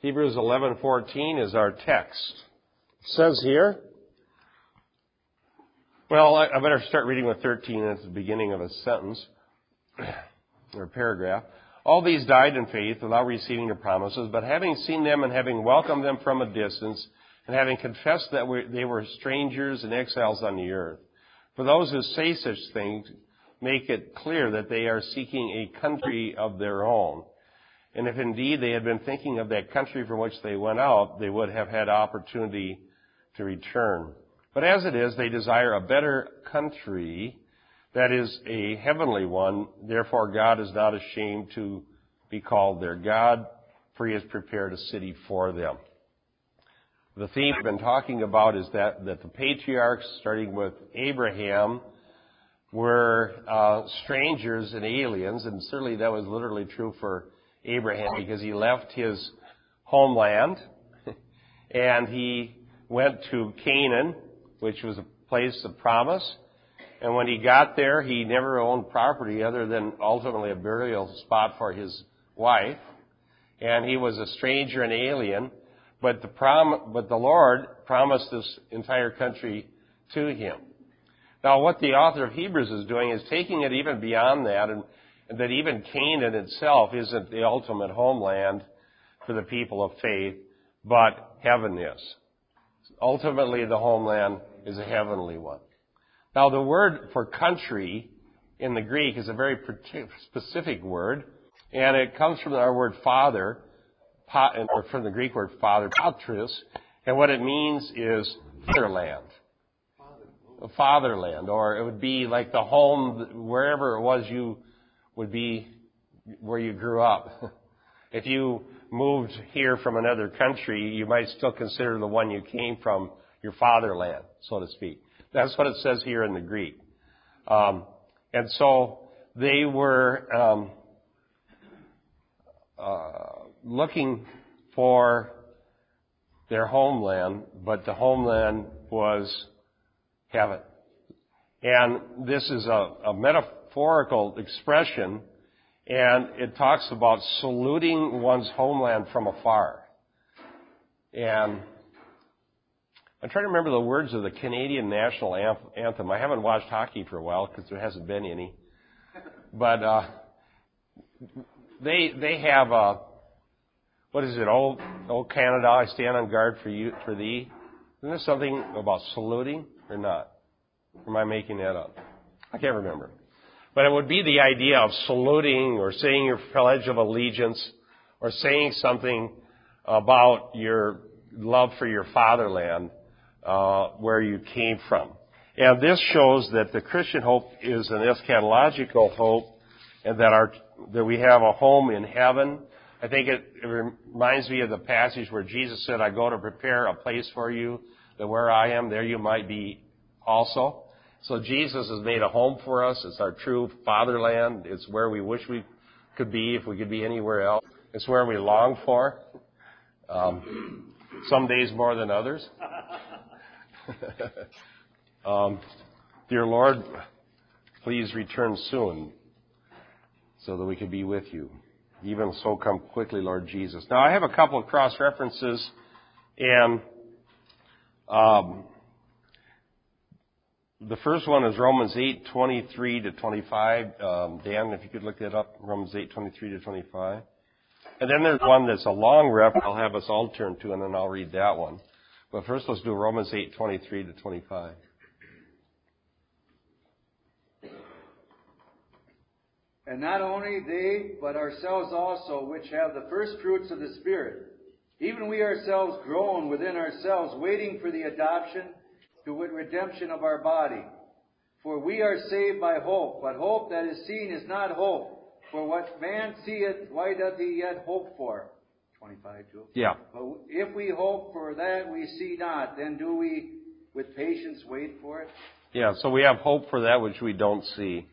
Hebrews 11:14 is our text. It says here, well, I better start reading with 13 at the beginning of a sentence or paragraph. All these died in faith without receiving the promises, but having seen them and having welcomed them from a distance, and having confessed that they were strangers and exiles on the earth. For those who say such things make it clear that they are seeking a country of their own. And if indeed they had been thinking of that country from which they went out, they would have had opportunity to return. But as it is, they desire a better country, that is a heavenly one. Therefore God is not ashamed to be called their God, for he has prepared a city for them. The theme we've been talking about is that, that the patriarchs, starting with Abraham, were uh, strangers and aliens, and certainly that was literally true for Abraham because he left his homeland and he went to Canaan, which was a place of promise. And when he got there, he never owned property other than ultimately a burial spot for his wife. And he was a stranger and alien, but the prom- but the Lord promised this entire country to him. Now, what the author of Hebrews is doing is taking it even beyond that, and, that even Canaan itself isn't the ultimate homeland for the people of faith, but heaven is. Ultimately, the homeland is a heavenly one. Now, the word for country in the Greek is a very specific word, and it comes from our word father, or from the Greek word father, patris, and what it means is fatherland fatherland, or it would be like the home, wherever it was you would be where you grew up. if you moved here from another country, you might still consider the one you came from your fatherland, so to speak. That's what it says here in the Greek. Um, and so they were um, uh, looking for their homeland, but the homeland was heaven. And this is a, a metaphorical expression, and it talks about saluting one's homeland from afar. And I'm trying to remember the words of the Canadian national anthem. I haven't watched hockey for a while because there hasn't been any. But uh, they they have a what is it? Old old Canada, I stand on guard for you for thee. Isn't there something about saluting? or not? Or am I making that up? I can't remember. But it would be the idea of saluting or saying your pledge of allegiance or saying something about your love for your fatherland, uh, where you came from. And this shows that the Christian hope is an eschatological hope and that our, that we have a home in heaven. I think it, it reminds me of the passage where Jesus said, I go to prepare a place for you that where I am, there you might be also. So Jesus has made a home for us. It's our true fatherland. It's where we wish we could be if we could be anywhere else. It's where we long for. Um, some days more than others. um, dear Lord, please return soon so that we can be with you. Even so, come quickly, Lord Jesus. Now, I have a couple of cross references, and um, the first one is Romans 8, 23 to 25. Um, Dan, if you could look that up, Romans 8, 23 to 25. And then there's one that's a long rep I'll have us all turn to, and then I'll read that one. But first, let's do Romans 8, 23 to 25. And not only they, but ourselves also, which have the first fruits of the Spirit, even we ourselves groan within ourselves, waiting for the adoption to wit redemption of our body. For we are saved by hope, but hope that is seen is not hope. For what man seeth, why doth he yet hope for? 25 too? Yeah. But if we hope for that we see not, then do we with patience wait for it? Yeah, so we have hope for that which we don't see.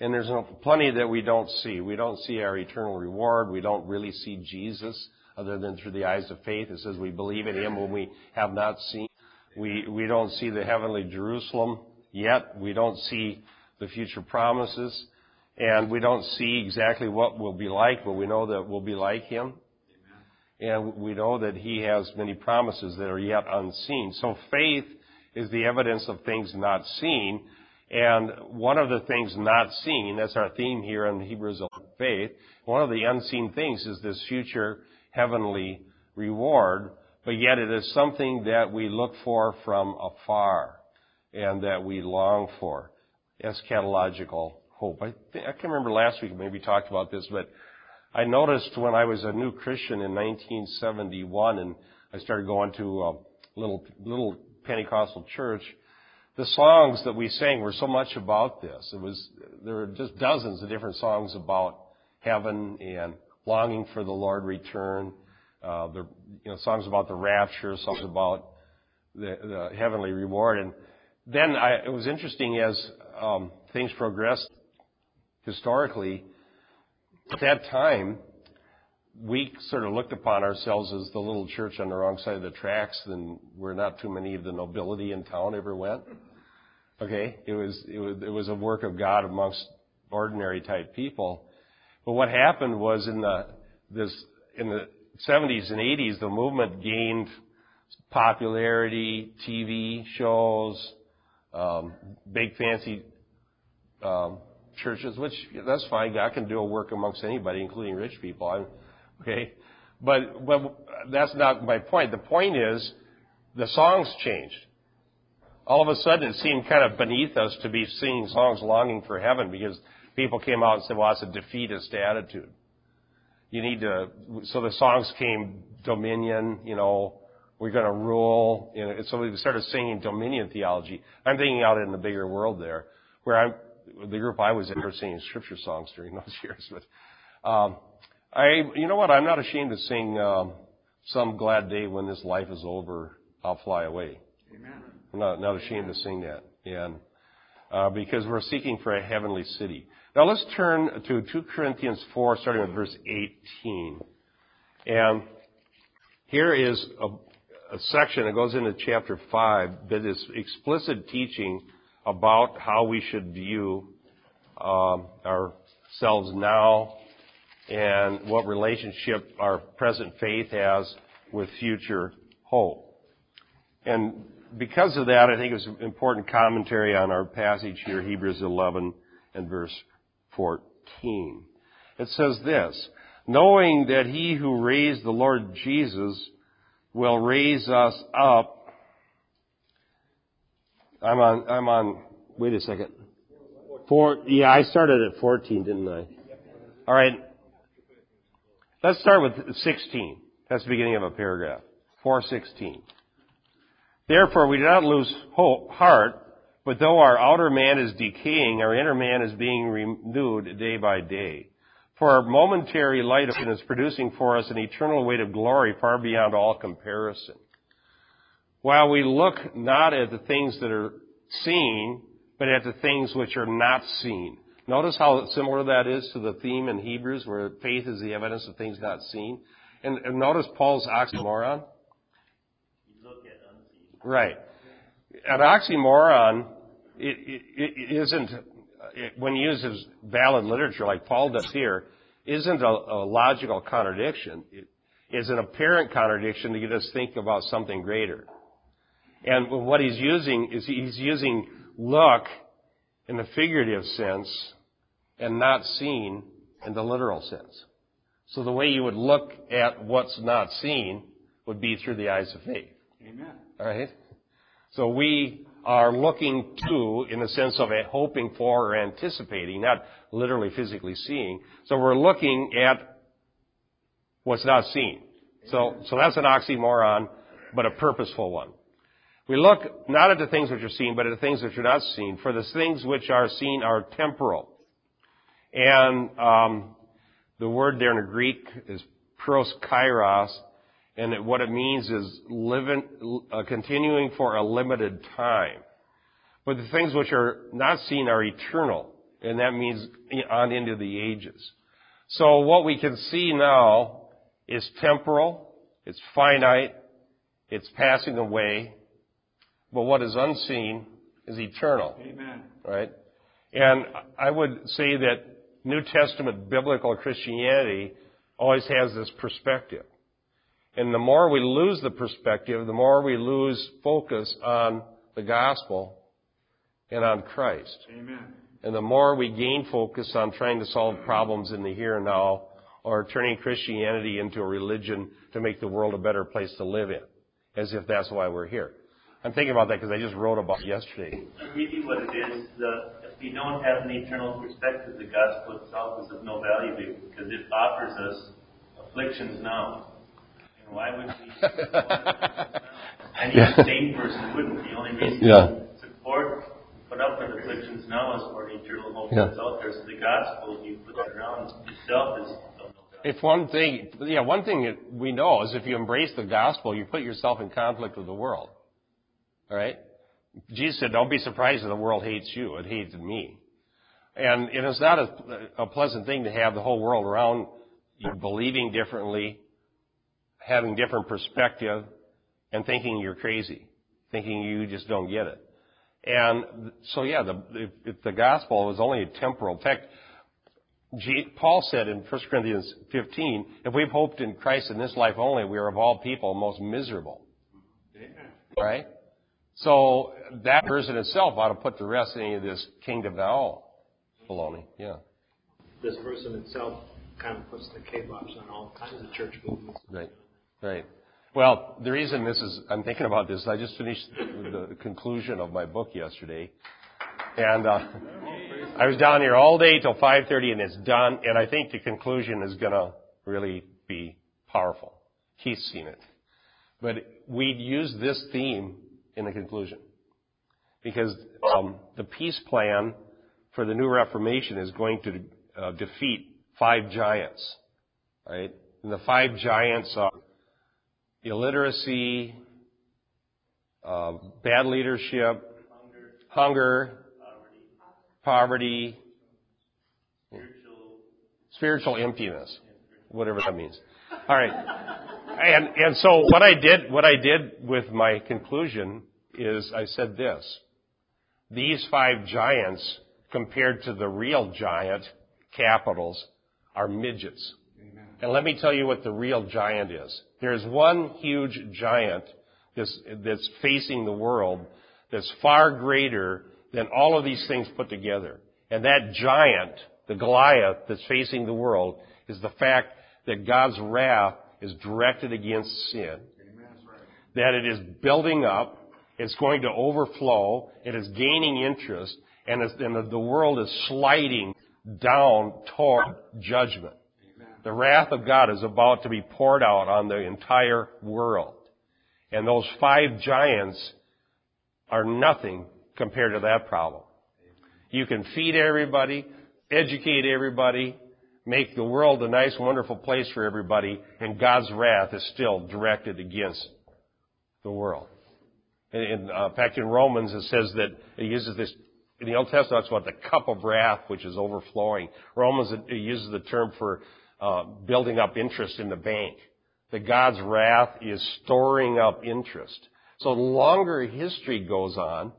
And there's plenty that we don't see. We don't see our eternal reward. We don't really see Jesus other than through the eyes of faith. It says we believe in Him when we have not seen. We, we don't see the heavenly Jerusalem yet. We don't see the future promises. And we don't see exactly what we'll be like, but we know that we'll be like Him. And we know that He has many promises that are yet unseen. So faith is the evidence of things not seen. And one of the things not seen, that's our theme here in Hebrews of faith, one of the unseen things is this future heavenly reward, but yet it is something that we look for from afar and that we long for. Eschatological hope. I, think, I can remember last week maybe talked about this, but I noticed when I was a new Christian in 1971 and I started going to a little, little Pentecostal church, the songs that we sang were so much about this. It was, there were just dozens of different songs about heaven and longing for the Lord return. Uh, the, you know, songs about the rapture, songs about the, the heavenly reward. And then I, it was interesting as um, things progressed historically. At that time, we sort of looked upon ourselves as the little church on the wrong side of the tracks, and where not too many of the nobility in town ever went. Okay, it was it was it was a work of God amongst ordinary type people. But what happened was in the this in the 70s and 80s, the movement gained popularity, TV shows, um, big fancy um, churches, which that's fine. God can do a work amongst anybody, including rich people. I'm, okay, but but that's not my point. The point is the songs changed. All of a sudden, it seemed kind of beneath us to be singing songs longing for heaven because people came out and said, "Well, it's a defeatist attitude." You need to. So the songs came dominion. You know, we're going to rule. You know, so we started singing dominion theology. I'm thinking out in the bigger world there, where I'm the group I was in were singing scripture songs during those years. But um, I, you know what? I'm not ashamed to sing um, "Some Glad Day When This Life Is Over, I'll Fly Away." Amen. I'm not, not ashamed to sing that, and uh, because we're seeking for a heavenly city. Now let's turn to 2 Corinthians 4, starting with verse 18, and here is a, a section that goes into chapter 5 that is explicit teaching about how we should view um, ourselves now and what relationship our present faith has with future hope. And because of that, I think it's an important commentary on our passage here, Hebrews 11 and verse 14. It says this, knowing that he who raised the Lord Jesus will raise us up I'm on, I'm on, wait a second. Four, yeah, I started at 14, didn't I? Alright. Let's start with 16. That's the beginning of a paragraph. 416. Therefore we do not lose hope, heart, but though our outer man is decaying, our inner man is being renewed day by day. For our momentary light is producing for us an eternal weight of glory far beyond all comparison. While we look not at the things that are seen, but at the things which are not seen. Notice how similar that is to the theme in Hebrews where faith is the evidence of things not seen. And, and notice Paul's oxymoron. Right. An oxymoron it, it, it isn't, it, when used as valid literature like Paul does here, isn't a, a logical contradiction. It is an apparent contradiction to get us think about something greater. And what he's using is he's using look in the figurative sense and not seen in the literal sense. So the way you would look at what's not seen would be through the eyes of faith. Amen. All right? So we are looking to, in the sense of hoping for or anticipating, not literally physically seeing. So we're looking at what's not seen. So, so that's an oxymoron, but a purposeful one. We look not at the things which are seen, but at the things which are not seen. For the things which are seen are temporal. And um, the word there in the Greek is proskairos, and what it means is living, uh, continuing for a limited time. But the things which are not seen are eternal, and that means on into the ages. So what we can see now is temporal, it's finite, it's passing away, but what is unseen is eternal. Amen. Right? And I would say that New Testament biblical Christianity always has this perspective. And the more we lose the perspective, the more we lose focus on the gospel and on Christ. Amen. And the more we gain focus on trying to solve problems in the here and now or turning Christianity into a religion to make the world a better place to live in, as if that's why we're here. I'm thinking about that because I just wrote about it yesterday. Maybe what it is, the, if we don't have an eternal perspective, the gospel itself is of no value because it offers us afflictions now. Why would we? Any Yeah. sane person wouldn't. The only reason Yeah. to support, put up with afflictions now is for the eternal hope Yeah. that's out there. So the gospel, you put that around itself, is of no value. If one thing, yeah, one thing that we know is if you embrace the gospel, you put yourself in conflict with the world. All right? Jesus said, don't be surprised if the world hates you. It hates me. And, and it's not a, a pleasant thing to have the whole world around you believing differently, having different perspective, and thinking you're crazy, thinking you just don't get it. And so, yeah, the, if, if the gospel is only a temporal. In fact, Paul said in 1 Corinthians 15, if we've hoped in Christ in this life only, we are of all people most miserable. Right? So that person itself ought to put to rest any of this kingdom now baloney. Yeah. this person itself kind of puts the kibosh on all kinds of church movements. Right. Right. Well, the reason this is, I'm thinking about this, I just finished the, conclusion of my book yesterday. And, uh, I was down here all day till 5.30 and it's done. And I think the conclusion is gonna really be powerful. Keith's seen it. But we'd use this theme in the conclusion. Because, um, the peace plan for the new Reformation is going to uh, defeat five giants. Right? And the five giants are illiteracy, uh, bad leadership, hunger, poverty, spiritual emptiness, whatever that means. All right. And, and so what I did, what I did with my conclusion is I said this. These five giants compared to the real giant capitals are midgets. And let me tell you what the real giant is. There's one huge giant that's, that's facing the world that's far greater than all of these things put together. And that giant, the Goliath that's facing the world, is the fact that God's wrath is directed against sin. That it is building up, it's going to overflow, it is gaining interest, and, and the world is sliding down toward judgment. The wrath of God is about to be poured out on the entire world. And those five giants are nothing compared to that problem. You can feed everybody, educate everybody, make the world a nice, wonderful place for everybody, and God's wrath is still directed against the world. In, in, fact, in Romans it says that it uses this, in the Old Testament, it's about the cup of wrath which is overflowing. Romans, it uses the term for uh, building up interest in the bank. That God's wrath is storing up interest. So the longer history goes on,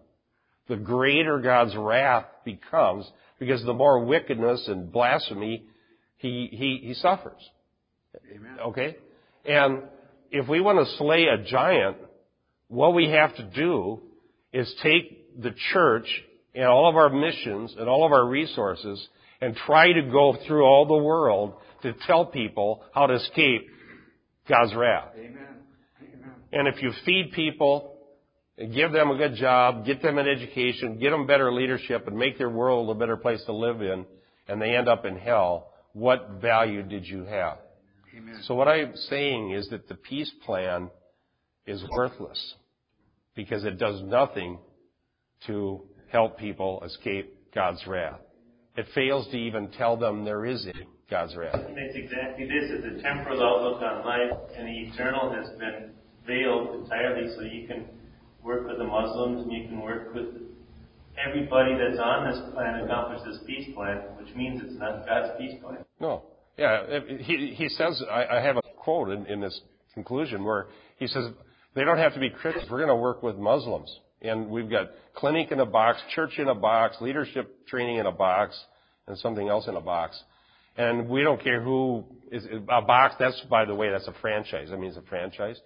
the greater God's wrath becomes because the more wickedness and blasphemy he, he, he suffers. Amen. Okay? And if we want to slay a giant, what we have to do is take the church and all of our missions and all of our resources and try to go through all the world to tell people how to escape God's wrath. Amen. Amen. And if you feed people and give them a good job, get them an education, get them better leadership, and make their world a better place to live in, and they end up in hell, what value did you have? Amen. So what I'm saying is that the peace plan is worthless because it does nothing to help people escape God's wrath. It fails to even tell them there is any God's wrath. And it's exactly this. It's a temporal outlook on life, and the eternal has been veiled entirely so you can work with the Muslims and you can work with everybody that's on this planet accomplish this peace plan, which means it's not God's peace plan. No. Yeah, he, he says, I, I have a quote in, in this conclusion where he says, they don't have to be Christians. We're going to work with Muslims. And we've got clinic in a box, church in a box, leadership training in a box, and something else in a box. And we don't care who is a box. That's by the way, that's a franchise. That means a franchise.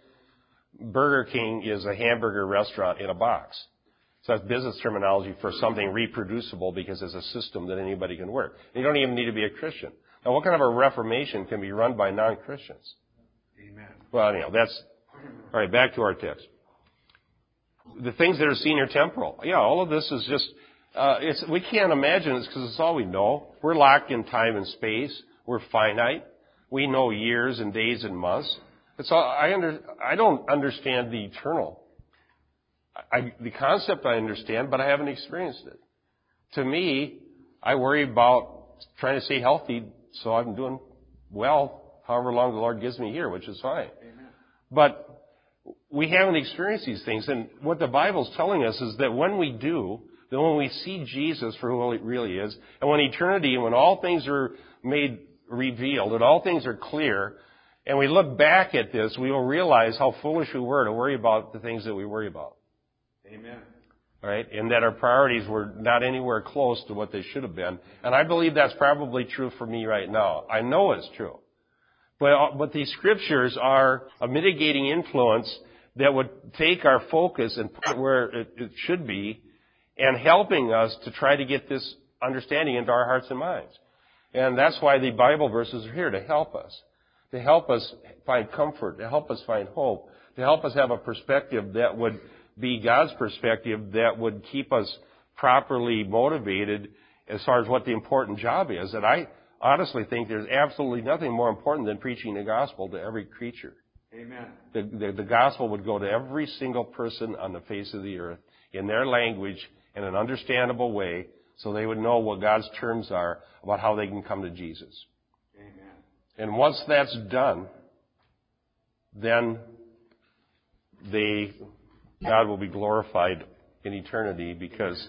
Burger King is a hamburger restaurant in a box. So that's business terminology for something reproducible because it's a system that anybody can work. You don't even need to be a Christian. Now, what kind of a reformation can be run by non-Christians? Amen. Well, anyhow, that's all right. Back to our text. The things that are seen are temporal. Yeah, all of this is just. Uh, it's we can't imagine it's because it's all we know. We're locked in time and space. We're finite. We know years and days and months. It's all, I under, I don't understand the eternal. I, the concept I understand, but I haven't experienced it. To me, I worry about trying to stay healthy, so I'm doing well, however long the Lord gives me here, which is fine. Amen. But we haven't experienced these things, and what the Bible's telling us is that when we do, then when we see Jesus for who he really is, and when eternity, and when all things are made revealed, and all things are clear, and we look back at this, we will realize how foolish we were to worry about the things that we worry about. Amen. Right? And that our priorities were not anywhere close to what they should have been. And I believe that's probably true for me right now. I know it's true. But, uh, but these scriptures are a mitigating influence that would take our focus and put it where it, it should be and helping us to try to get this understanding into our hearts and minds. And that's why the Bible verses are here to help us. To help us find comfort, to help us find hope, to help us have a perspective that would be God's perspective that would keep us properly motivated as far as what the important job is. And I honestly think there's absolutely nothing more important than preaching the gospel to every creature. Amen. The, the, the gospel would go to every single person on the face of the earth in their language in an understandable way so they would know what God's terms are about how they can come to Jesus. Amen. And once that's done, then they God will be glorified in eternity because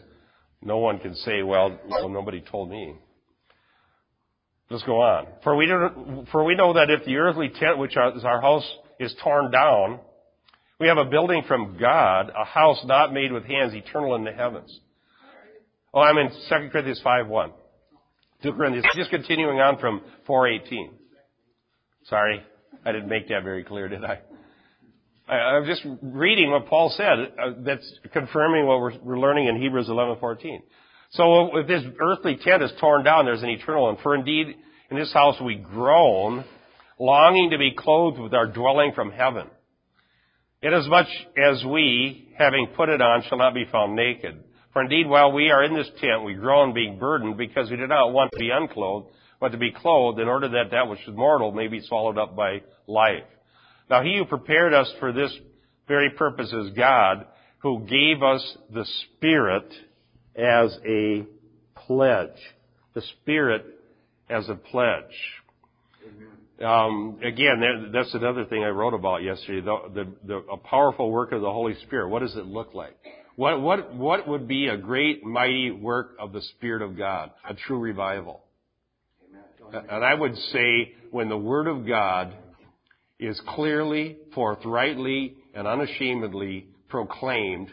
no one can say, well, well nobody told me. Let's go on. For we, for we know that if the earthly tent, which is our house, is torn down, we have a building from God, a house not made with hands, eternal in the heavens. Oh, I'm in 2 Corinthians 5 1. 2 Corinthians, just continuing on from 418. Sorry, I didn't make that very clear, did I? I'm just reading what Paul said. Uh, that's confirming what we're, we're learning in Hebrews 11:14. So if this earthly tent is torn down, there's an eternal one. For indeed, in this house we groan, longing to be clothed with our dwelling from heaven. Inasmuch as we, having put it on, shall not be found naked. For indeed, while we are in this tent, we groan being burdened because we do not want to be unclothed, but to be clothed in order that that which is mortal may be swallowed up by life. Now he who prepared us for this very purpose is God, who gave us the Spirit as a pledge. The Spirit as a pledge. Um, again, that's another thing I wrote about yesterday. The, the, the, a powerful work of the Holy Spirit. What does it look like? What, what, what would be a great, mighty work of the Spirit of God? A true revival. Amen. And I would say when the Word of God is clearly, forthrightly, and unashamedly proclaimed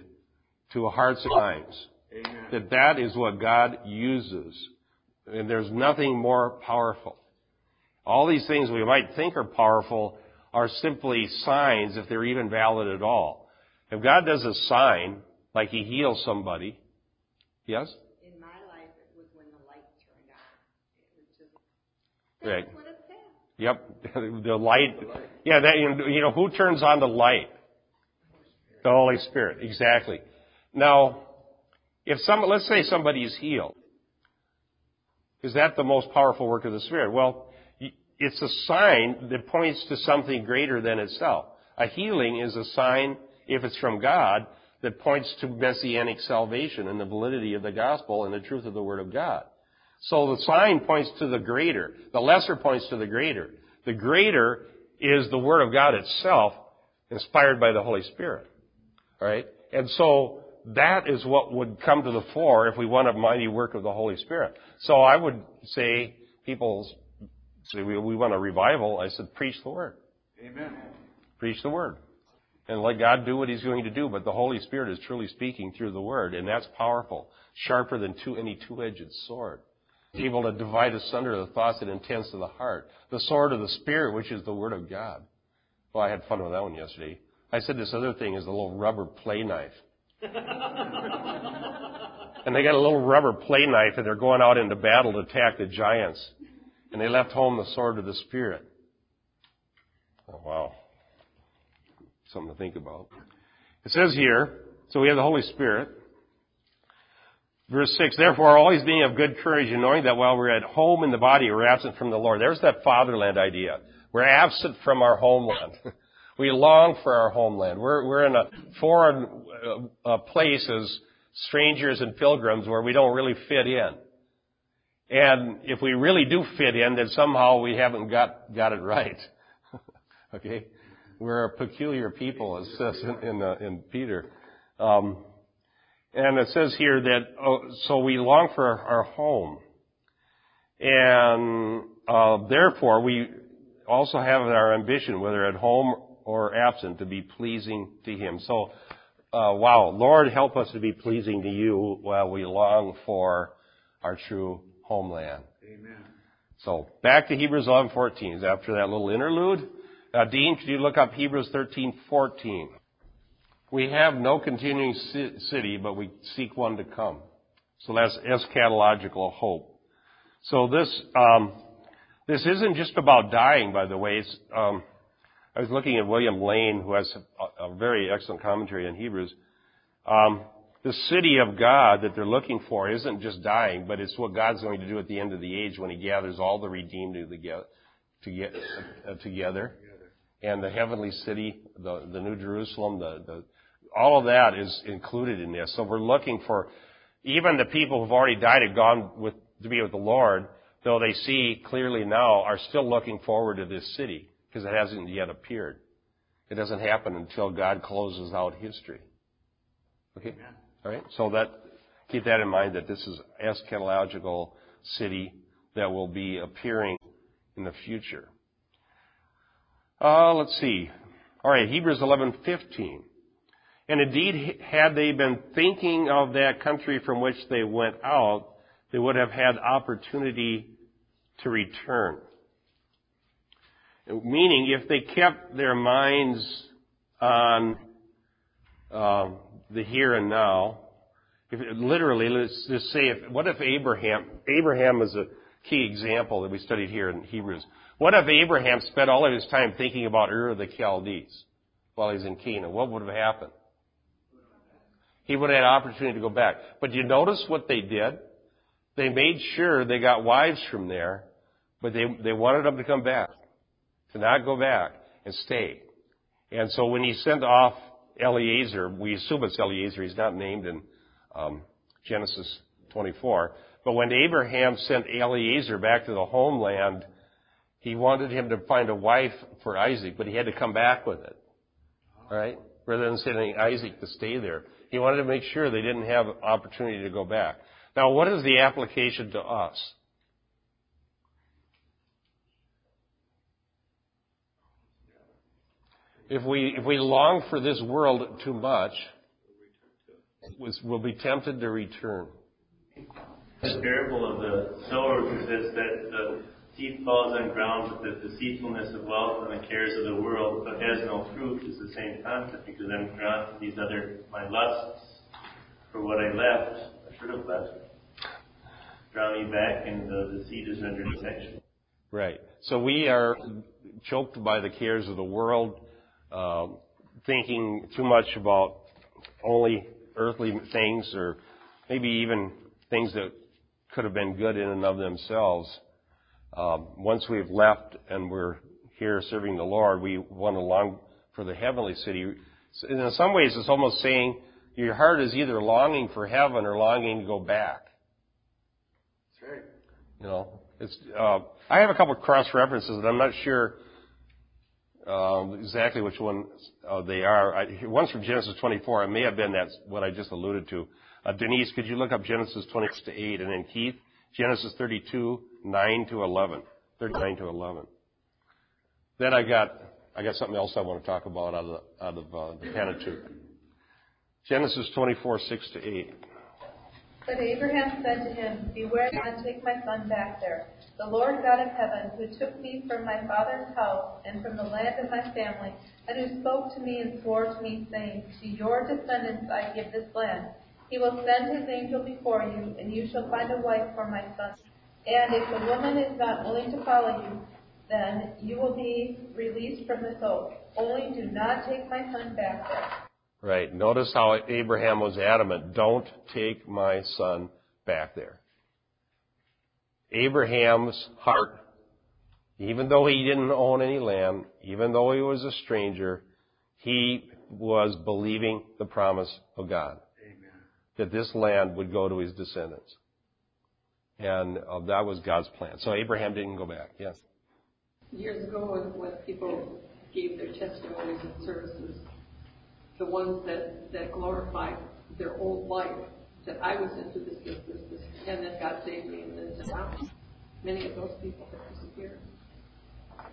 to hearts and minds. Amen. That that is what God uses. And there's nothing more powerful. All these things we might think are powerful are simply signs if they're even valid at all. If God does a sign, like He heals somebody, yes? In my life, it was when the light turned on. It was just, right. Yep. the light. Yeah, that, you know, who turns on the light? The Holy Spirit. Exactly. Now, if some, let's say somebody is healed. Is that the most powerful work of the Spirit? Well, it's a sign that points to something greater than itself. A healing is a sign, if it's from God, that points to messianic salvation and the validity of the gospel and the truth of the Word of God. So the sign points to the greater. The lesser points to the greater. The greater is the Word of God itself, inspired by the Holy Spirit. Alright? And so that is what would come to the fore if we want a mighty work of the Holy Spirit. So I would say, people say, we, we want a revival. I said, preach the Word. Amen. Preach the Word. And let God do what He's going to do, but the Holy Spirit is truly speaking through the Word, and that's powerful. Sharper than two, any two-edged sword. able to divide asunder the thoughts and intents of the heart. The sword of the Spirit, which is the Word of God. Well, I had fun with that one yesterday. I said this other thing is a little rubber play knife. and they got a little rubber play knife and they're going out into battle to attack the giants. And they left home the sword of the Spirit. Oh, wow. Something to think about. It says here, so we have the Holy Spirit. Verse 6, therefore always being of good courage and knowing that while we're at home in the body, we're absent from the Lord. There's that fatherland idea. We're absent from our homeland. we long for our homeland. We're, we're in a foreign uh, uh, place as strangers and pilgrims where we don't really fit in. And if we really do fit in, then somehow we haven't got, got it right. okay? We're a peculiar people, it says in, in, uh, in Peter. Um, and it says here that, oh, so we long for our, home. And uh, therefore, we also have our ambition, whether at home or absent, to be pleasing to Him. So, uh, wow, Lord, help us to be pleasing to you while we long for our true homeland. Amen. So, back to Hebrews 11:14. After that little interlude, uh, Dean, could you look up Hebrews 13:14? We have no continuing city, but we seek one to come. So that's eschatological hope. So this um, this isn't just about dying, by the way. Um, I was looking at William Lane, who has a, a very excellent commentary on Hebrews. Um, the city of God that they're looking for isn't just dying, but it's what God's going to do at the end of the age when He gathers all the redeemed together. Uh, together. And the heavenly city, the, the New Jerusalem, the, the all of that is included in this. So we're looking for even the people who've already died and gone with, to be with the Lord, though they see clearly now, are still looking forward to this city because it hasn't yet appeared. It doesn't happen until God closes out history. Okay? All right? So that, keep that in mind that this is eschatological city that will be appearing in the future. Uh, let's see. All right, Hebrews 11:15. And indeed, had they been thinking of that country from which they went out, they would have had opportunity to return. Meaning, if they kept their minds on uh, the here and now, if literally, let's just say, if, what if Abraham, Abraham is a key example that we studied here in Hebrews. What if Abraham spent all of his time thinking about Ur of the Chaldees while he's in Canaan? What would have happened? he would have had an opportunity to go back. But you notice what they did? They made sure they got wives from there, but they, they wanted them to come back, to not go back and stay. And so when he sent off Eliezer, we assume it's Eliezer, he's not named in um, Genesis 24. But when Abraham sent Eliezer back to the homeland, he wanted him to find a wife for Isaac, but he had to come back with it. Right? Rather than sending Isaac to stay there. He wanted to make sure they didn't have opportunity to go back. Now, what is the application to us? If we, if we long for this world too much, we'll be tempted to return. The parable of the sower says that the seed falls on ground with the deceitfulness of wealth and the cares of the world, but has no fruit, is the same concept because I'm drawn to these other, my lusts for what I left, I should have left. Draw me back and the, the seed is under detection. Right. So we are choked by the cares of the world, uh, thinking too much about only earthly things or maybe even things that could have been good in and of themselves um, once we've left and we're here serving the Lord, we want to long for the heavenly city. In some ways, it's almost saying your heart is either longing for heaven or longing to go back. That's right. You know, it's. Uh, I have a couple of cross references, and I'm not sure um, exactly which one uh, they are. I, one's from Genesis 24. It may have been that's what I just alluded to. Uh, Denise, could you look up Genesis 26 to 8, and then Keith, Genesis 32, 9 to 11. 39 to 11. Then I got, I got something else I want to talk about out of out of uh, the Pentateuch. Genesis 24, 6 to 8. But Abraham said to him, Beware not to take my son back there. The Lord God of heaven, who took me from my father's house and from the land of my family, and who spoke to me and swore to me, saying, To your descendants I give this land. He will send his angel before you, and you shall find a wife for my son. And if the woman is not willing to follow you, then you will be released from this oath. Only do not take my son back there. Right. Notice how Abraham was adamant. Don't take my son back there. Abraham's heart, even though he didn't own any land, even though he was a stranger, he was believing the promise of God. That this land would go to his descendants. And uh, that was God's plan. So Abraham didn't go back. Yes. Years ago, when, when people gave their testimonies and services, the ones that, that glorified their old life, that I was into this, this, this, this, and then God saved me, and then said, now, many of those people have disappeared.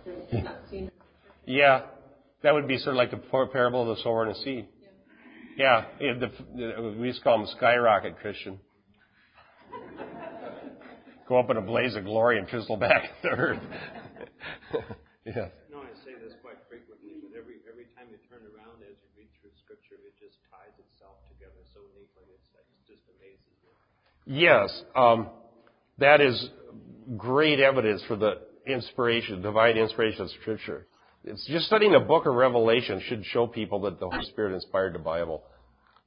They're not seen. Yeah. That would be sort of like the parable of the sower and the seed. Yeah. yeah the, the, we used to call them skyrocket Christian. Go up in a blaze of glory and fizzle back to earth. yeah. No, I say this quite frequently, but every every time you turn around as you read through Scripture, it just ties itself together so neatly. It's, it just amazes me. Yes, um, that is great evidence for the inspiration, divine inspiration of Scripture. It's just studying the book of Revelation should show people that the Holy Spirit inspired the Bible.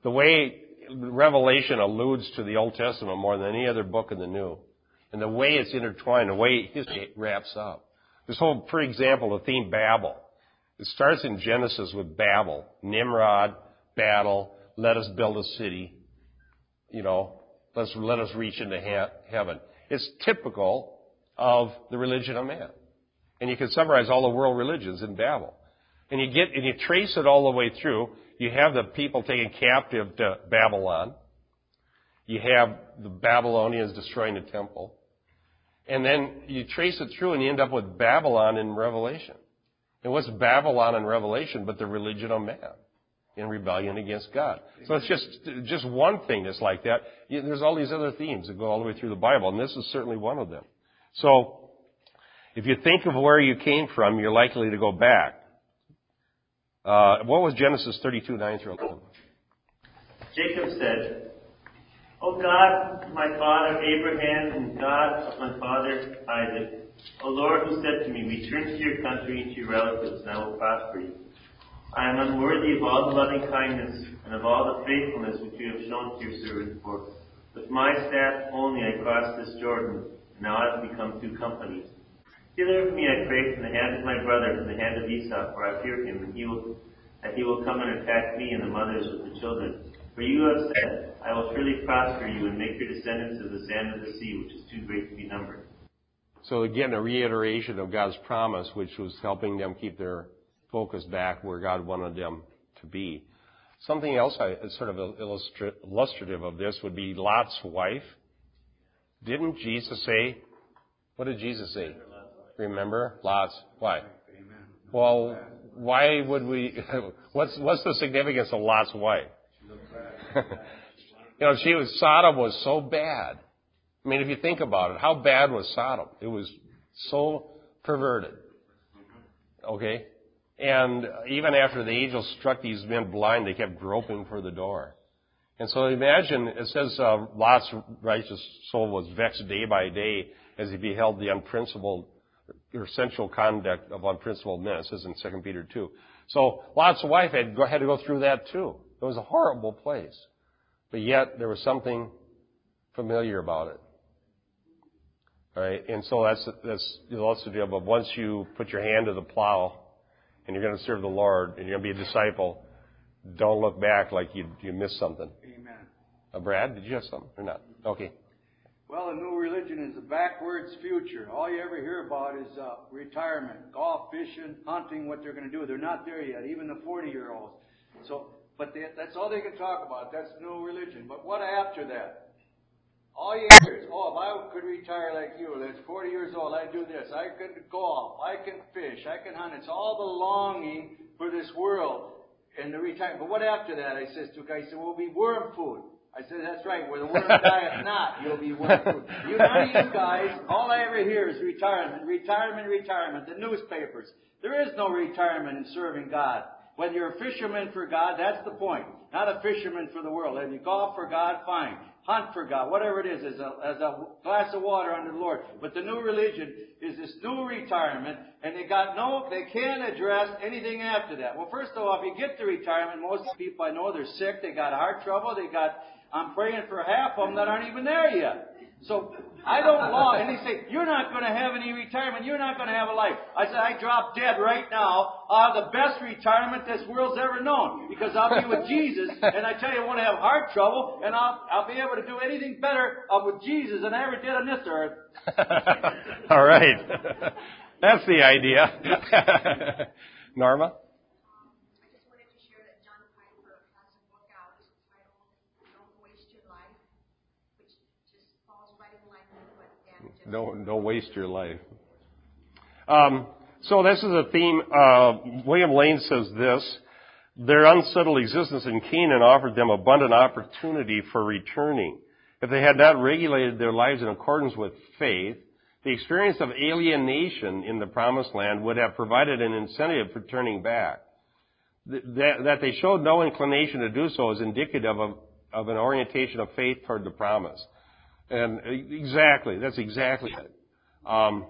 The way Revelation alludes to the Old Testament more than any other book in the New, and the way it's intertwined, the way history wraps up. This whole, for example, the theme Babel. It starts in Genesis with Babel, Nimrod, battle, let us build a city, you know, let's, let us reach into he- heaven. It's typical of the religion of man. And you can summarize all the world religions in Babel. And you get, and you trace it all the way through. You have the people taken captive to Babylon. You have the Babylonians destroying the temple. And then you trace it through and you end up with Babylon in Revelation. And what's Babylon in Revelation but the religion of man in rebellion against God? So it's just, just one thing that's like that. There's all these other themes that go all the way through the Bible, and this is certainly one of them. So, if you think of where you came from, you're likely to go back. Uh, what was Genesis 32, 9 through 11? Jacob said, O God, my father Abraham, and God of my father Isaac, O Lord, who said to me, Return to your country and to your relatives, and I will prosper you. I am unworthy of all the loving kindness and of all the faithfulness which you have shown to your servant, for with my staff only I crossed this Jordan, and now I have become two companies. Deliver me, I pray, from the hand of my brother, from the hand of Esau, for I fear him, and he will, that he will come and attack me and the mothers of the children. For you have said, I will surely prosper you and make your descendants as the sand of the sea, which is too great to be numbered. So again, a reiteration of God's promise, which was helping them keep their focus back where God wanted them to be. Something else I, sort of illustrative of this would be Lot's wife. Didn't Jesus say, what did Jesus say? Remember? Lot's wife. Well, why would we, what's, what's the significance of Lot's wife? you know, she was, Sodom was so bad. I mean, if you think about it, how bad was Sodom? It was so perverted. Okay? And even after the angel struck these men blind, they kept groping for the door. And so imagine, it says uh, Lot's righteous soul was vexed day by day as he beheld the unprincipled or sensual conduct of unprincipled men. It says in 2 Peter 2. So Lot's wife had, had to go through that too. It was a horrible place. But yet there was something familiar about it. All right? And so that's, that's illustrative of once you put your hand to the plow and you're going to serve the Lord and you're going to be a disciple, don't look back like you, you missed something. Amen. Uh, Brad, did you have something or not? Okay. Well, a new religion is a backwards future. All you ever hear about is uh, retirement, golf, fishing, hunting, what they're going to do. They're not there yet, even the 40 year olds. So, but they, that's all they can talk about. That's new religion. But what after that? All you hear is, oh, if I could retire like you, that's 40 years old, I'd do this. I can golf, I can fish, I can hunt. It's all the longing for this world and the retirement. But what after that? I says to a guy, he said, well, be worm food. I said, that's right. Where the word dieth not, you'll be one fruit. You, none of you guys, all I ever hear is retirement, retirement, retirement. The newspapers. There is no retirement in serving God. Whether you're a fisherman for God, that's the point. Not a fisherman for the world. If you golf for God, fine. Hunt for God, whatever it is, as a, as a glass of water under the Lord. But the new religion is this new retirement, and they got no, they can't address anything after that. Well, first of all, if you get to retirement, most people I know, they're sick, they got heart trouble, they got, I'm praying for half of them that aren't even there yet. So I don't long. And they say, You're not going to have any retirement. You're not going to have a life. I said, I drop dead right now. I'll have the best retirement this world's ever known because I'll be with Jesus. And I tell you, I won't have heart trouble, and I'll, I'll be able to do anything better uh, with Jesus than I ever did on this earth. All right. That's the idea. Norma? I just wanted to share that John Piper has a book out titled Don't Waste Your Life, which just falls right in line with what Dan just Don't, don't waste your life. Um, so this is a theme. Uh, William Lane says this. Their unsettled existence in Canaan offered them abundant opportunity for returning. If they had not regulated their lives in accordance with faith, the experience of alienation in the promised land would have provided an incentive for turning back. That, that they showed no inclination to do so is indicative of, of an orientation of faith toward the promise. And exactly, that's exactly it. Um,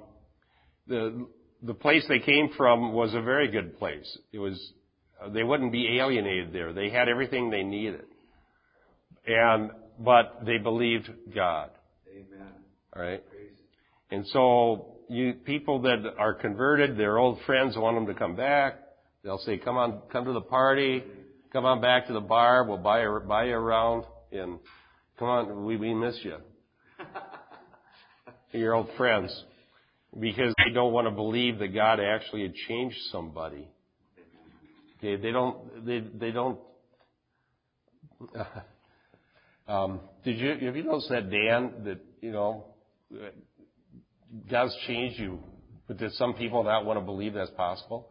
the the place they came from was a very good place. It was they wouldn't be alienated there. They had everything they needed, and but they believed God. Amen. All right, and so you people that are converted, their old friends want them to come back. They'll say, "Come on, come to the party. Come on back to the bar. We'll buy you, buy you around, and come on, we we miss you." Your old friends because they don't want to believe that God actually had changed somebody. Okay, they don't. They they don't. um, did you have you noticed that Dan that you know God's changed you, but did some people not want to believe that's possible?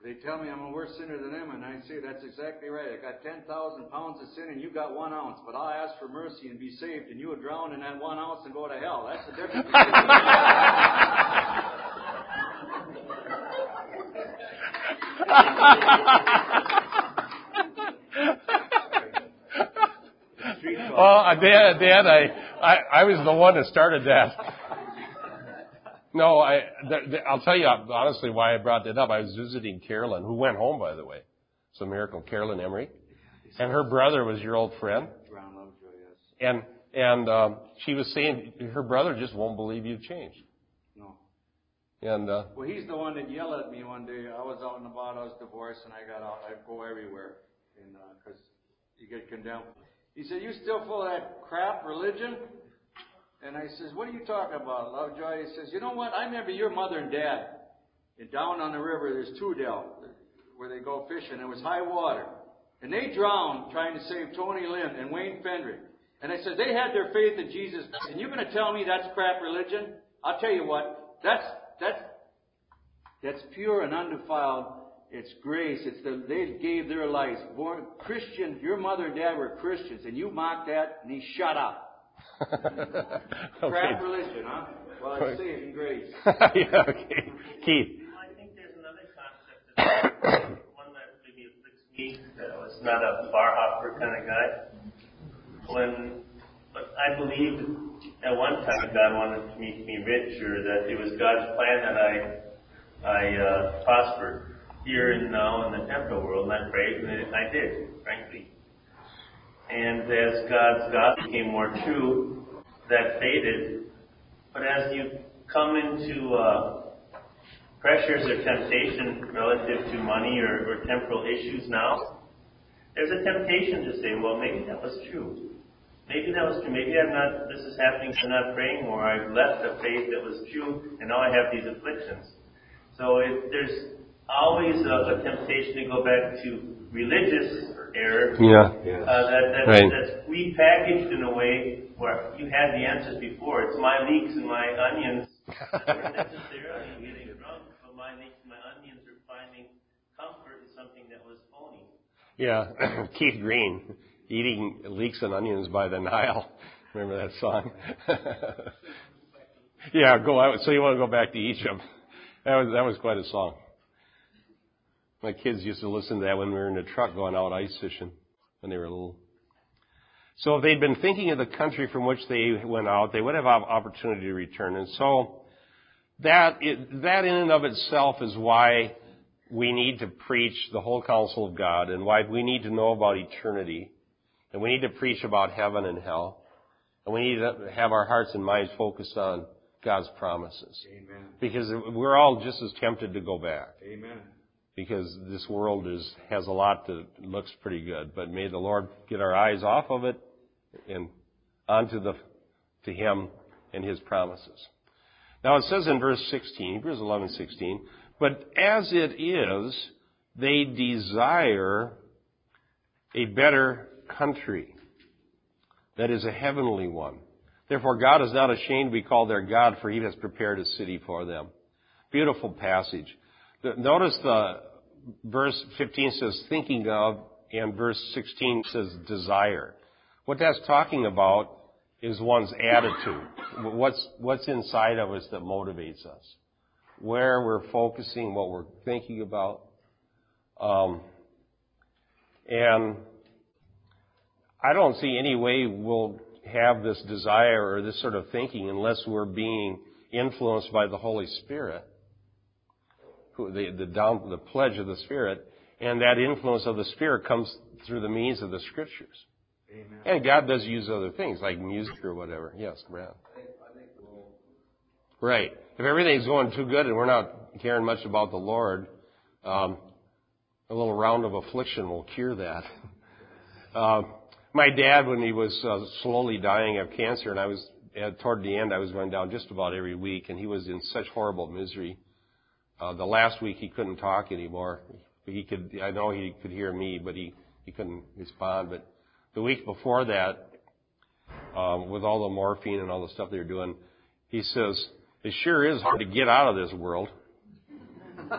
I know it. They tell me I'm a worse sinner than them, and I say that's exactly right. I got 10,000 pounds of sin, and you got one ounce. But I'll ask for mercy and be saved, and you would drown in that one ounce and go to hell. That's the difference. Well, uh, Dan, Dan, I, I, I was the one that started that. No, I, th- th- I'll tell you honestly why I brought that up. I was visiting Carolyn, who went home, by the way. It's a miracle, Carolyn Emery. And her brother was your old friend. Brown Lovejoy, yes. And, and, um, she was saying her brother just won't believe you've changed. No. And, uh, Well, he's the one that yelled at me one day. I was out and about. I was divorced, and I got out. I'd go everywhere, and because you get condemned. He said, "You still full of that crap religion?" And I says, "What are you talking about, Lovejoy?" He says, "You know what? I remember your mother and dad. And down on the river, there's Tudel, where they go fishing. It was high water, and they drowned trying to save Tony Lynn and Wayne Fendrick. And I said they had their faith in Jesus. And you're going to tell me that's crap religion? I'll tell you what. That's that's that's pure and undefiled. It's grace. It's the they gave their lives. Born Christian. Your mother and dad were Christians, and you mocked that, and he shut up. Crap religion, huh? Well, I say it in grace. yeah, okay. Keith. I think there's another concept that one that maybe afflicts me that I was not a bar hopper kind of guy. When but I believed at one time God wanted to make me rich, or that it was God's plan that I I uh, prosper here and now in the temporal world, and I prayed, and I did, frankly. And as God's God became more true, that faded. But as you come into uh, pressures or temptation relative to money or, or temporal issues now, there's a temptation to say, well, maybe that was true. Maybe that was true. Maybe I'm not, this is happening, so I'm not praying more. I've left a faith that was true, and now I have these afflictions. So it, there's always a, a temptation to go back to religious error. Yeah. Uh, that, that, Right. that's repackaged in a way where you had the answers before. It's my leeks and my onions. Not necessarily getting drunk, but my leeks and my onions are finding comfort in something that was phony. Yeah, Keith Green. eating leeks and onions by the Nile. Remember that song? yeah, go out. So you want to go back to Egypt? That was that was quite a song. My kids used to listen to that when we were in the truck going out ice fishing when they were little. So if they'd been thinking of the country from which they went out, they would have opportunity to return. And so that that in and of itself is why we need to preach the whole counsel of God and why we need to know about eternity. And we need to preach about heaven and hell. And we need to have our hearts and minds focused on God's promises. Amen. Because we're all just as tempted to go back. Amen. Because this world is, has a lot that looks pretty good. But may the Lord get our eyes off of it and onto the, to Him and His promises. Now it says in verse 16, Hebrews 11, 16, but as it is, they desire a better country. That is a heavenly one. Therefore God is not ashamed to be called their God, for he has prepared a city for them. Beautiful passage. Notice the verse 15 says thinking of, and verse 16 says desire. What that's talking about is one's attitude. What's, what's inside of us that motivates us. Where we're focusing, what we're thinking about. Um, and I don't see any way we'll have this desire or this sort of thinking unless we're being influenced by the Holy Spirit, the, the, down, the pledge of the Spirit, and that influence of the Spirit comes through the means of the Scriptures. Amen. And God does use other things like music or whatever. Yes, Brad. Right. If everything's going too good and we're not caring much about the Lord, um, a little round of affliction will cure that. Uh, my dad, when he was uh, slowly dying of cancer, and I was uh, toward the end, I was going down just about every week, and he was in such horrible misery. Uh, the last week he couldn't talk anymore. He could, I know he could hear me, but he he couldn't respond. But the week before that, um, with all the morphine and all the stuff they were doing, he says, "It sure is hard to get out of this world."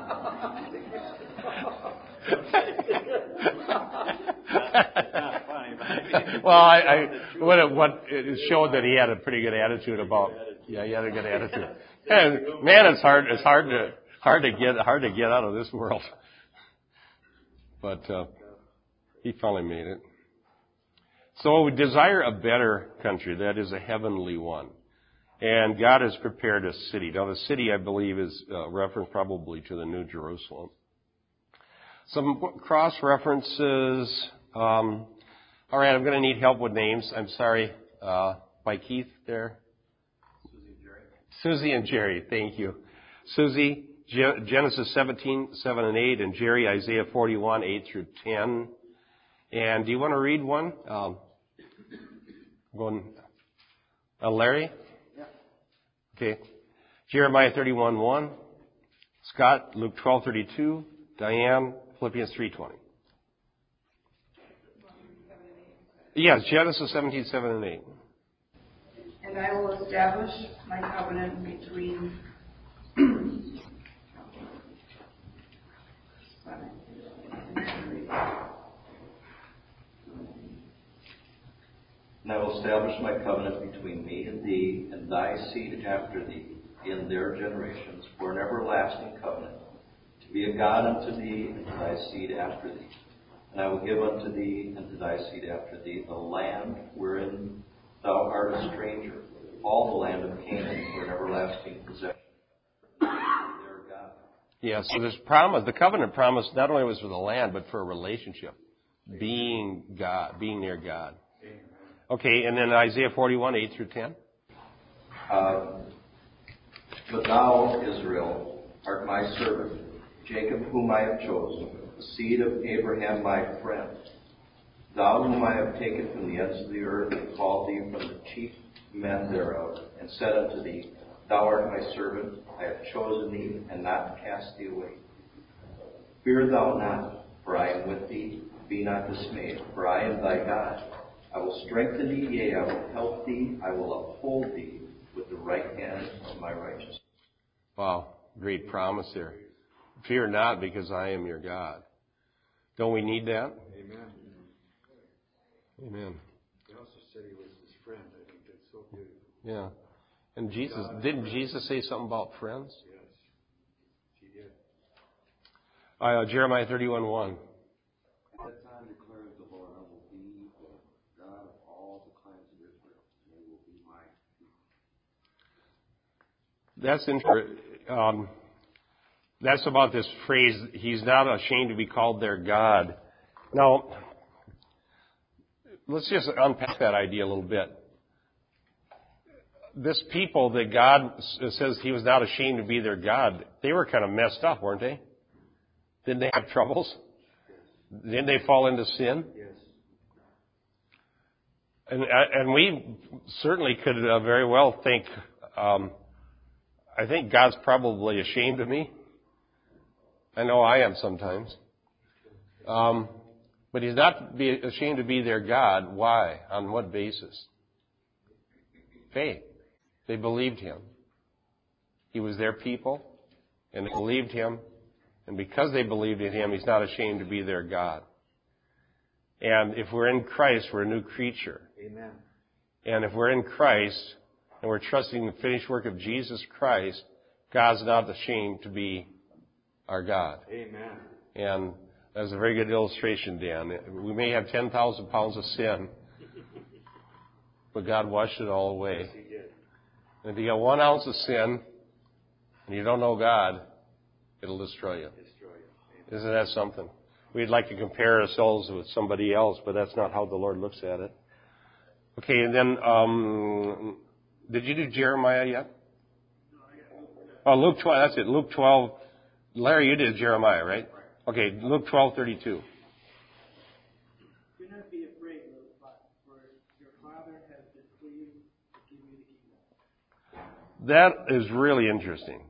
well, I, I what it, what it showed that he had a pretty good attitude about. Yeah, he had a good attitude. And man, it's hard. It's hard to hard to get hard to get out of this world. But uh, he finally made it. So we desire a better country that is a heavenly one. And God has prepared a city. Now the city, I believe, is uh, reference probably to the New Jerusalem. Some cross references. Um, all right, I'm going to need help with names. I'm sorry. Uh, by Keith there. Susie and Jerry. Susie and Jerry. Thank you. Susie, Genesis 17, 7 and 8, and Jerry, Isaiah 41, 8 through 10. And do you want to read one? Um, going, uh, Larry? Yeah. Okay. Jeremiah 31, 1. Scott, Luke 12, 32. Diane, Philippians 3.20. Yes, Genesis 17, 7 and 8. And I will establish my covenant between And I will establish my covenant between me and thee and thy seed after thee in their generations for an everlasting covenant, to be a God unto thee and to thy seed after thee and I will give unto thee and to thy seed after thee the land wherein thou art a stranger, all the land of Canaan for an everlasting possession. Yeah, so this promise, the covenant promise not only was for the land, but for a relationship. Being God, being near God. Okay, and then Isaiah 41, 8 through 10. Uh, but thou, Israel, art my servant, Jacob whom I have chosen the seed of Abraham my friend. Thou whom I have taken from the ends of the earth and called thee from the chief men thereof, and said unto thee, Thou art my servant, I have chosen thee, and not cast thee away. Fear thou not, for I am with thee. Be not dismayed, for I am thy God. I will strengthen thee, yea, I will help thee, I will uphold thee with the right hand of my righteousness. Wow, great promise there. Fear not, because I am your God. Don't we need that? Amen. Amen. He also said he was his friend. I think that's so beautiful. Yeah. And Jesus, didn't Jesus say something about friends? Yes, he did. Jeremiah 31 1. That time declares the Lord, I will be the God of all the clans of Israel, and will be my. That's interesting. Um, that's about this phrase, he's not ashamed to be called their God. Now, let's just unpack that idea a little bit. This people that God says he was not ashamed to be their God, they were kind of messed up, weren't they? Didn't they have troubles? Didn't they fall into sin? Yes. And, and we certainly could uh, very well think, um, I think God's probably ashamed of me. I know I am sometimes. Um, but he's not be ashamed to be their God. Why? On what basis? Faith. They believed him. He was their people, and they believed him. And because they believed in him, he's not ashamed to be their God. And if we're in Christ, we're a new creature. Amen. And if we're in Christ, and we're trusting the finished work of Jesus Christ, God's not ashamed to be our God. Amen. And that's a very good illustration, Dan. We may have 10,000 pounds of sin, but God washed it all away. Yes, he did. And if you got one ounce of sin, and you don't know God, it'll destroy you. Destroy it. Isn't that something? We'd like to compare ourselves with somebody else, but that's not how the Lord looks at it. Okay, and then, um, did you do Jeremiah yet? Oh, Luke 12, that's it, Luke 12. Larry, you did Jeremiah, right? Okay, Luke 12, 32. Do not be afraid, little flock, for your Father has been pleased to give you the kingdom. That is really interesting.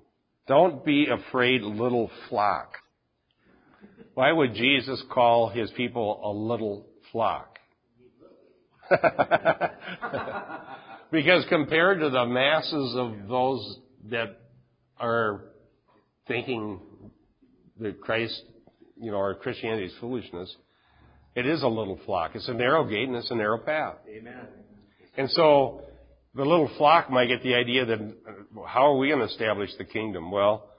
Don't be afraid, little flock. Why would Jesus call his people a little flock? because compared to the masses of those that are thinking that Christ, you know, or Christianity is foolishness, it is a little flock. It's a narrow gate and it's a narrow path. Amen. And so the little flock might get the idea that uh, how are we going to establish the kingdom? Well,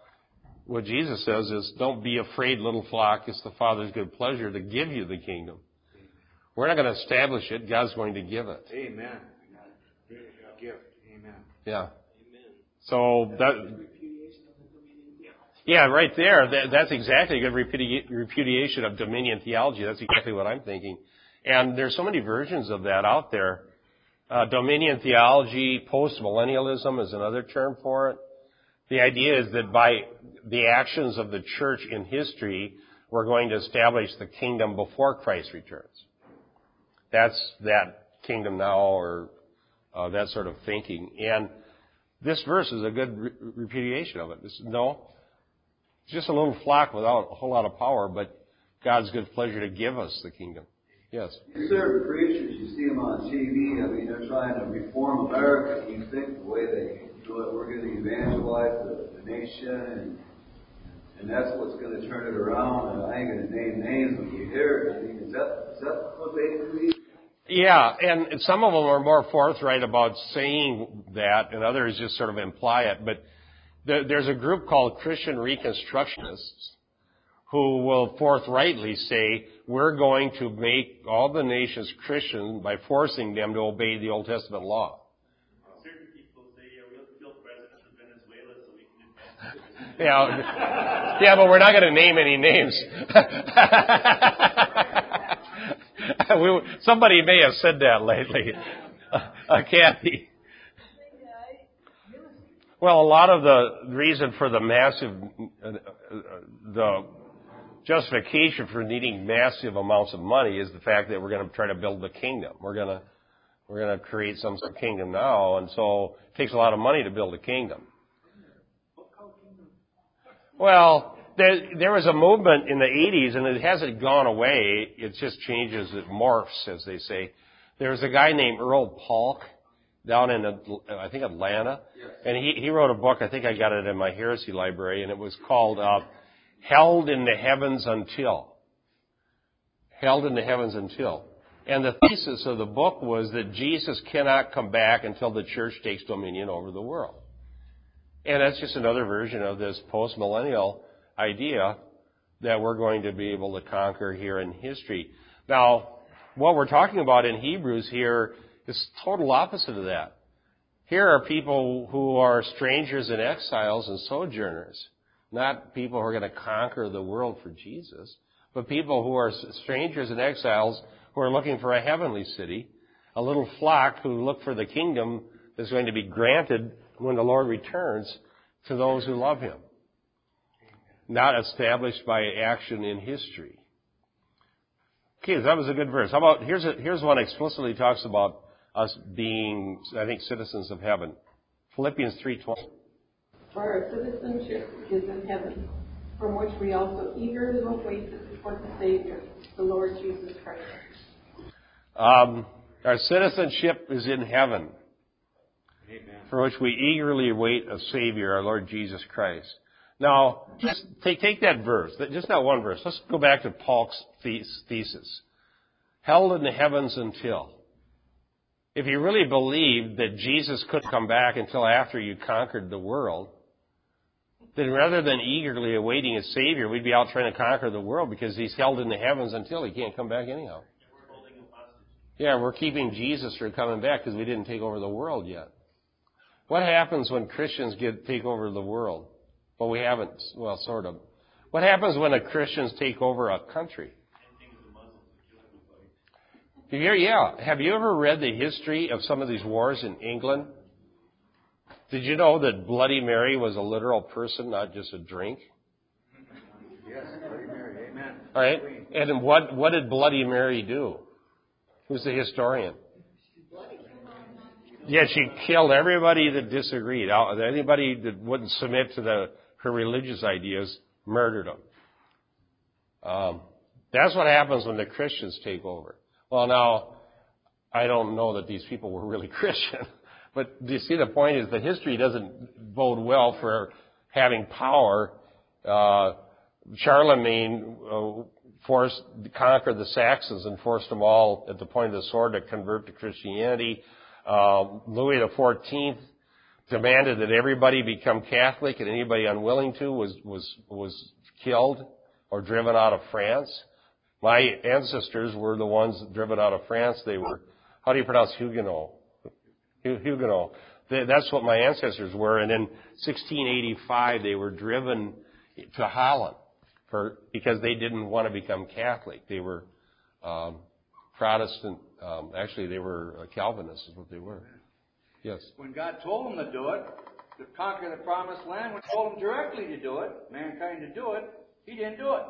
what Jesus says is, don't be afraid, little flock. It's the Father's good pleasure to give you the kingdom. We're not going to establish it. God's going to give it. Amen. A gift. Amen. Yeah. Amen. So that, yeah, right there. That, that's exactly a good repudiation of dominion theology. That's exactly what I'm thinking. And there's so many versions of that out there. Uh, dominion theology, post-millennialism is another term for it. The idea is that by the actions of the church in history, we're going to establish the kingdom before Christ returns. That's that kingdom now or uh, that sort of thinking. And this verse is a good re- repudiation of it. It's, no, it's just a little flock without a whole lot of power, but God's good pleasure to give us the kingdom. Yes. Certain preachers, you see them on TV. I mean, they're trying to reform America. You think the way they do it, we're going to evangelize the, the nation, and and that's what's going to turn it around. And I ain't going to name names, but you hear it. I mean, is that is that what they believe? Yeah, and some of them are more forthright about saying that, and others just sort of imply it. But there, there's a group called Christian Reconstructionists who will forthrightly say, we're going to make all the nations Christian by forcing them to obey the Old Testament law. Certain people say, yeah, we'll kill president of Venezuela so we can. Yeah, yeah, but we're not going to name any names. we, somebody may have said that lately. Uh, Kathy. Well, a lot of the reason for the massive, uh, uh, the justification for needing massive amounts of money is the fact that we're going to try to build the kingdom. We're going to we're going to create some sort of kingdom now, and so it takes a lot of money to build a kingdom. Well, there, there was a movement in the 80s, and it hasn't gone away. It just changes, it morphs, as they say. There was a guy named Earl Paulk down in, I think, Atlanta, and he, he wrote a book. I think I got it in my Heresy library, and it was called uh, "Held in the Heavens Until." Held in the Heavens Until. And the thesis of the book was that Jesus cannot come back until the church takes dominion over the world. And that's just another version of this post-millennial idea that we're going to be able to conquer here in history. Now, what we're talking about in Hebrews here is total opposite of that. Here are people who are strangers and exiles and sojourners, not people who are going to conquer the world for Jesus, but people who are strangers and exiles who are looking for a heavenly city, a little flock who look for the kingdom that's going to be granted when the Lord returns to those who love Him. Not established by action in history. Okay, that was a good verse. How about, here's, a, here's one explicitly talks about us being, I think, citizens of heaven. Philippians 3.20. For our citizenship is in heaven, from which we also eagerly await for the Savior, the Lord Jesus Christ. Um, our citizenship is in heaven, Amen. for which we eagerly await a Savior, our Lord Jesus Christ. Now, just take, take that verse, just that one verse. Let's go back to Paulk's thesis. Held in the heavens until. If you really believed that Jesus couldn't come back until after you conquered the world, then rather than eagerly awaiting a Savior, we'd be out trying to conquer the world because He's held in the heavens until He can't come back anyhow. Yeah, we're keeping Jesus from coming back because we didn't take over the world yet. What happens when Christians get take over the world? Well, we haven't. Well, sort of. What happens when the Christians take over a country? Have yeah. Have you ever read the history of some of these wars in England? Did you know that Bloody Mary was a literal person, not just a drink? Yes, Bloody Mary, amen. All right. And what what did Bloody Mary do? Who's the historian? Yeah, she killed everybody that disagreed. Anybody that wouldn't submit to the, her religious ideas, murdered them. Um, that's what happens when the Christians take over. Well, now, I don't know that these people were really Christian, but do you see the point is that history doesn't bode well for having power. Uh, Charlemagne uh, forced, conquered the Saxons and forced them all at the point of the sword to convert to Christianity. Uh, Louis XIV demanded that everybody become Catholic and anybody unwilling to was, was, was killed or driven out of France. My ancestors were the ones driven out of France. They were, how do you pronounce Huguenot? Huguenot. That's what my ancestors were. And in 1685, they were driven to Holland for, because they didn't want to become Catholic. They were um, Protestant. Um, actually, they were uh, Calvinists, is what they were. Yes. When God told them to do it, to conquer the promised land, when He told them directly to do it, mankind to do it, He didn't do it.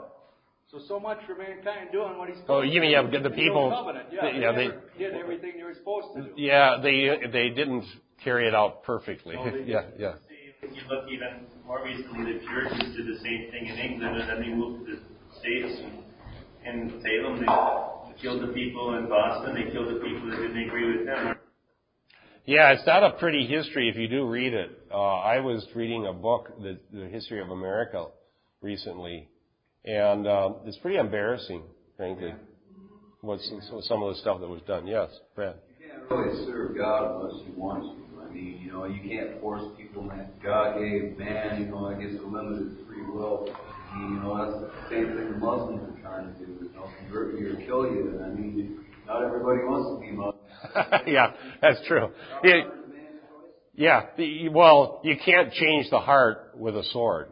So, so much for mankind doing what He's supposed oh, you mean yeah, the people? Covenant. Yeah, they, yeah, they, they did everything they were supposed to do. Yeah, they they didn't carry it out perfectly. No, yeah, yeah. If you look even more recently, the Puritans did the same thing in England, and then they moved to the States. And in Salem, they killed the people in Boston. They killed the people that didn't agree with them. Yeah, it's not a pretty history if you do read it. Uh, I was reading a book, the, the History of America, recently, and um, it's pretty embarrassing, frankly, what's some of the stuff that was done. Yes, Brad. You can't really serve God unless you want to. I mean, you know, you can't force people. Man, God gave man, you know, I guess, a limited free will. I mean, you know, that's the same thing the Muslims are trying to do. You know, convert you or kill you. And I mean, not everybody wants to be Muslim. yeah, that's true. Yeah, yeah, well, you can't change the heart with a sword.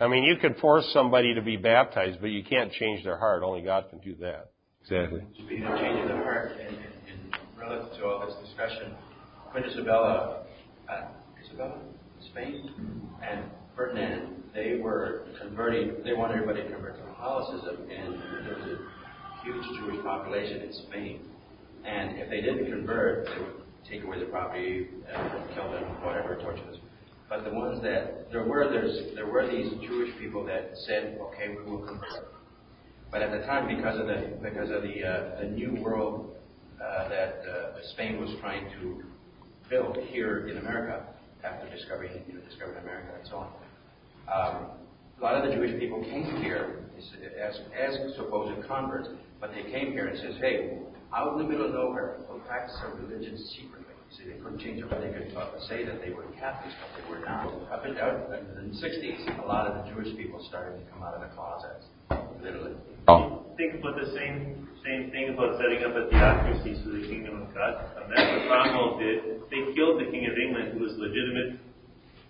I mean, you can force somebody to be baptized, but you can't change their heart. Only God can do that. Exactly. Speaking of changing the heart, and, and, and relative to all this discussion, Queen Isabella, uh, Isabella, Spain, and Ferdinand, they were converting. They wanted everybody to convert to Catholicism, and there was a huge Jewish population in Spain. And if they didn't convert, they would take away their property, uh, kill them, whatever, torture them. But the ones that there were there's there were these Jewish people that said, okay, we will convert. But at the time, because of the because of the uh, the new world uh, that uh, Spain was trying to build here in America after discovering you know, discovering America and so on, um, a lot of the Jewish people came here as, as supposed converts, but they came here and says, hey, out in the middle of nowhere, we'll practice our religion secretly. See, they couldn't change it, but they could say that they were Catholics, but they were not. Up in, out in the 60s, a lot of the Jewish people started to come out of the closets, literally. Oh. Think about the same same thing about setting up a theocracy for the kingdom of God. And that's what Cromwell did. They killed the King of England, who was legitimate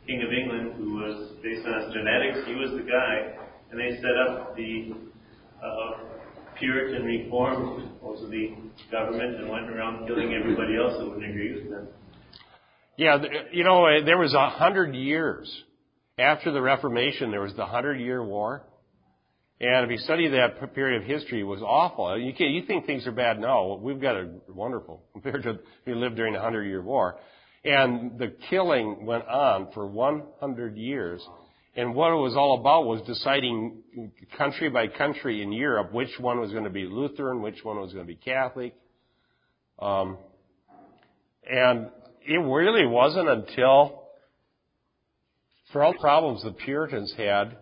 King of England, who was based on his genetics. He was the guy, and they set up the uh, Puritan Reformed, also the government, and went around killing everybody else that wouldn't agree with them. Yeah, you know, uh, there was a hundred years after the Reformation. There was the Hundred Year War, and if you study that period of history, it was awful. You can you think things are bad now? We've got it wonderful compared to you lived during the Hundred Year War, and the killing went on for 100 years. And what it was all about was deciding country by country in Europe which one was going to be Lutheran, which one was going to be Catholic. Um, and it really wasn't until, for all the problems the Puritans had,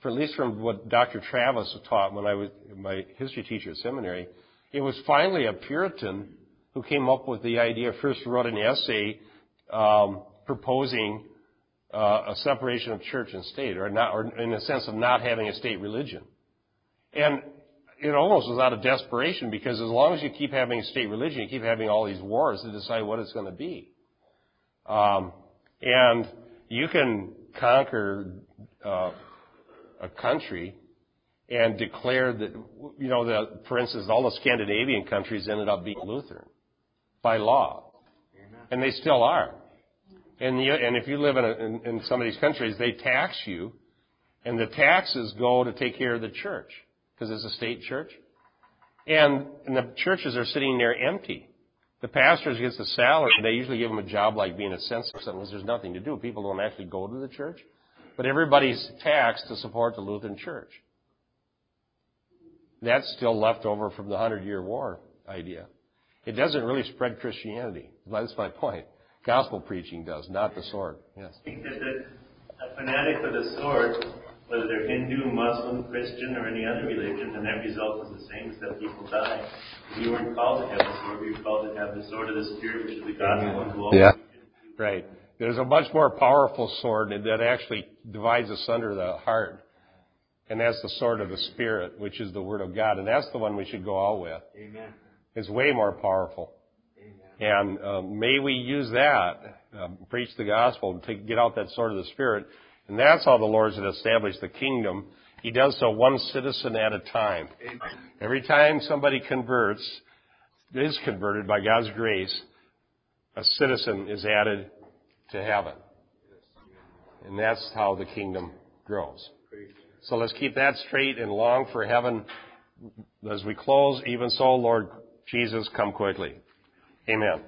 for at least from what Dr. Travis taught when I was my history teacher at seminary, it was finally a Puritan who came up with the idea, first wrote an essay um, proposing a separation of church and state, or not, or in the sense of not having a state religion. And it almost was out of desperation because as long as you keep having a state religion, you keep having all these wars to decide what it's going to be. Um, and you can conquer uh, a country and declare that, you know, that, for instance, all the Scandinavian countries ended up being Lutheran by law. And they still are. And, if you live in, some of these countries, they tax you, and the taxes go to take care of the church because it's a state church. And, the churches are sitting there empty. The pastors gets a salary. They usually give them a job like being a census because there's nothing to do. People don't actually go to the church. But everybody's taxed to support the Lutheran church. That's still left over from the Hundred Year War idea. It doesn't really spread Christianity. That's my point. Gospel preaching does, not the sword. Yes. I think that the, a fanatic with a sword, whether they're Hindu, Muslim, Christian, or any other religion, the net result is the same, is that people die. You weren't called to have the sword, you were called to have the sword of the Spirit, which is the gospel, and go Yeah. Right. There's a much more powerful sword that actually divides asunder the heart. And that's the sword of the Spirit, which is the Word of God. And that's the one we should go out with. Amen. It's way more powerful. And um, may we use that, um, preach the gospel, to get out that sword of the Spirit. And that's how the Lord's has established the kingdom. He does so one citizen at a time. Every time somebody converts, is converted by God's grace, a citizen is added to heaven. And that's how the kingdom grows. So let's keep that straight and long for heaven as we close. Even so, Lord Jesus, come quickly. Amen.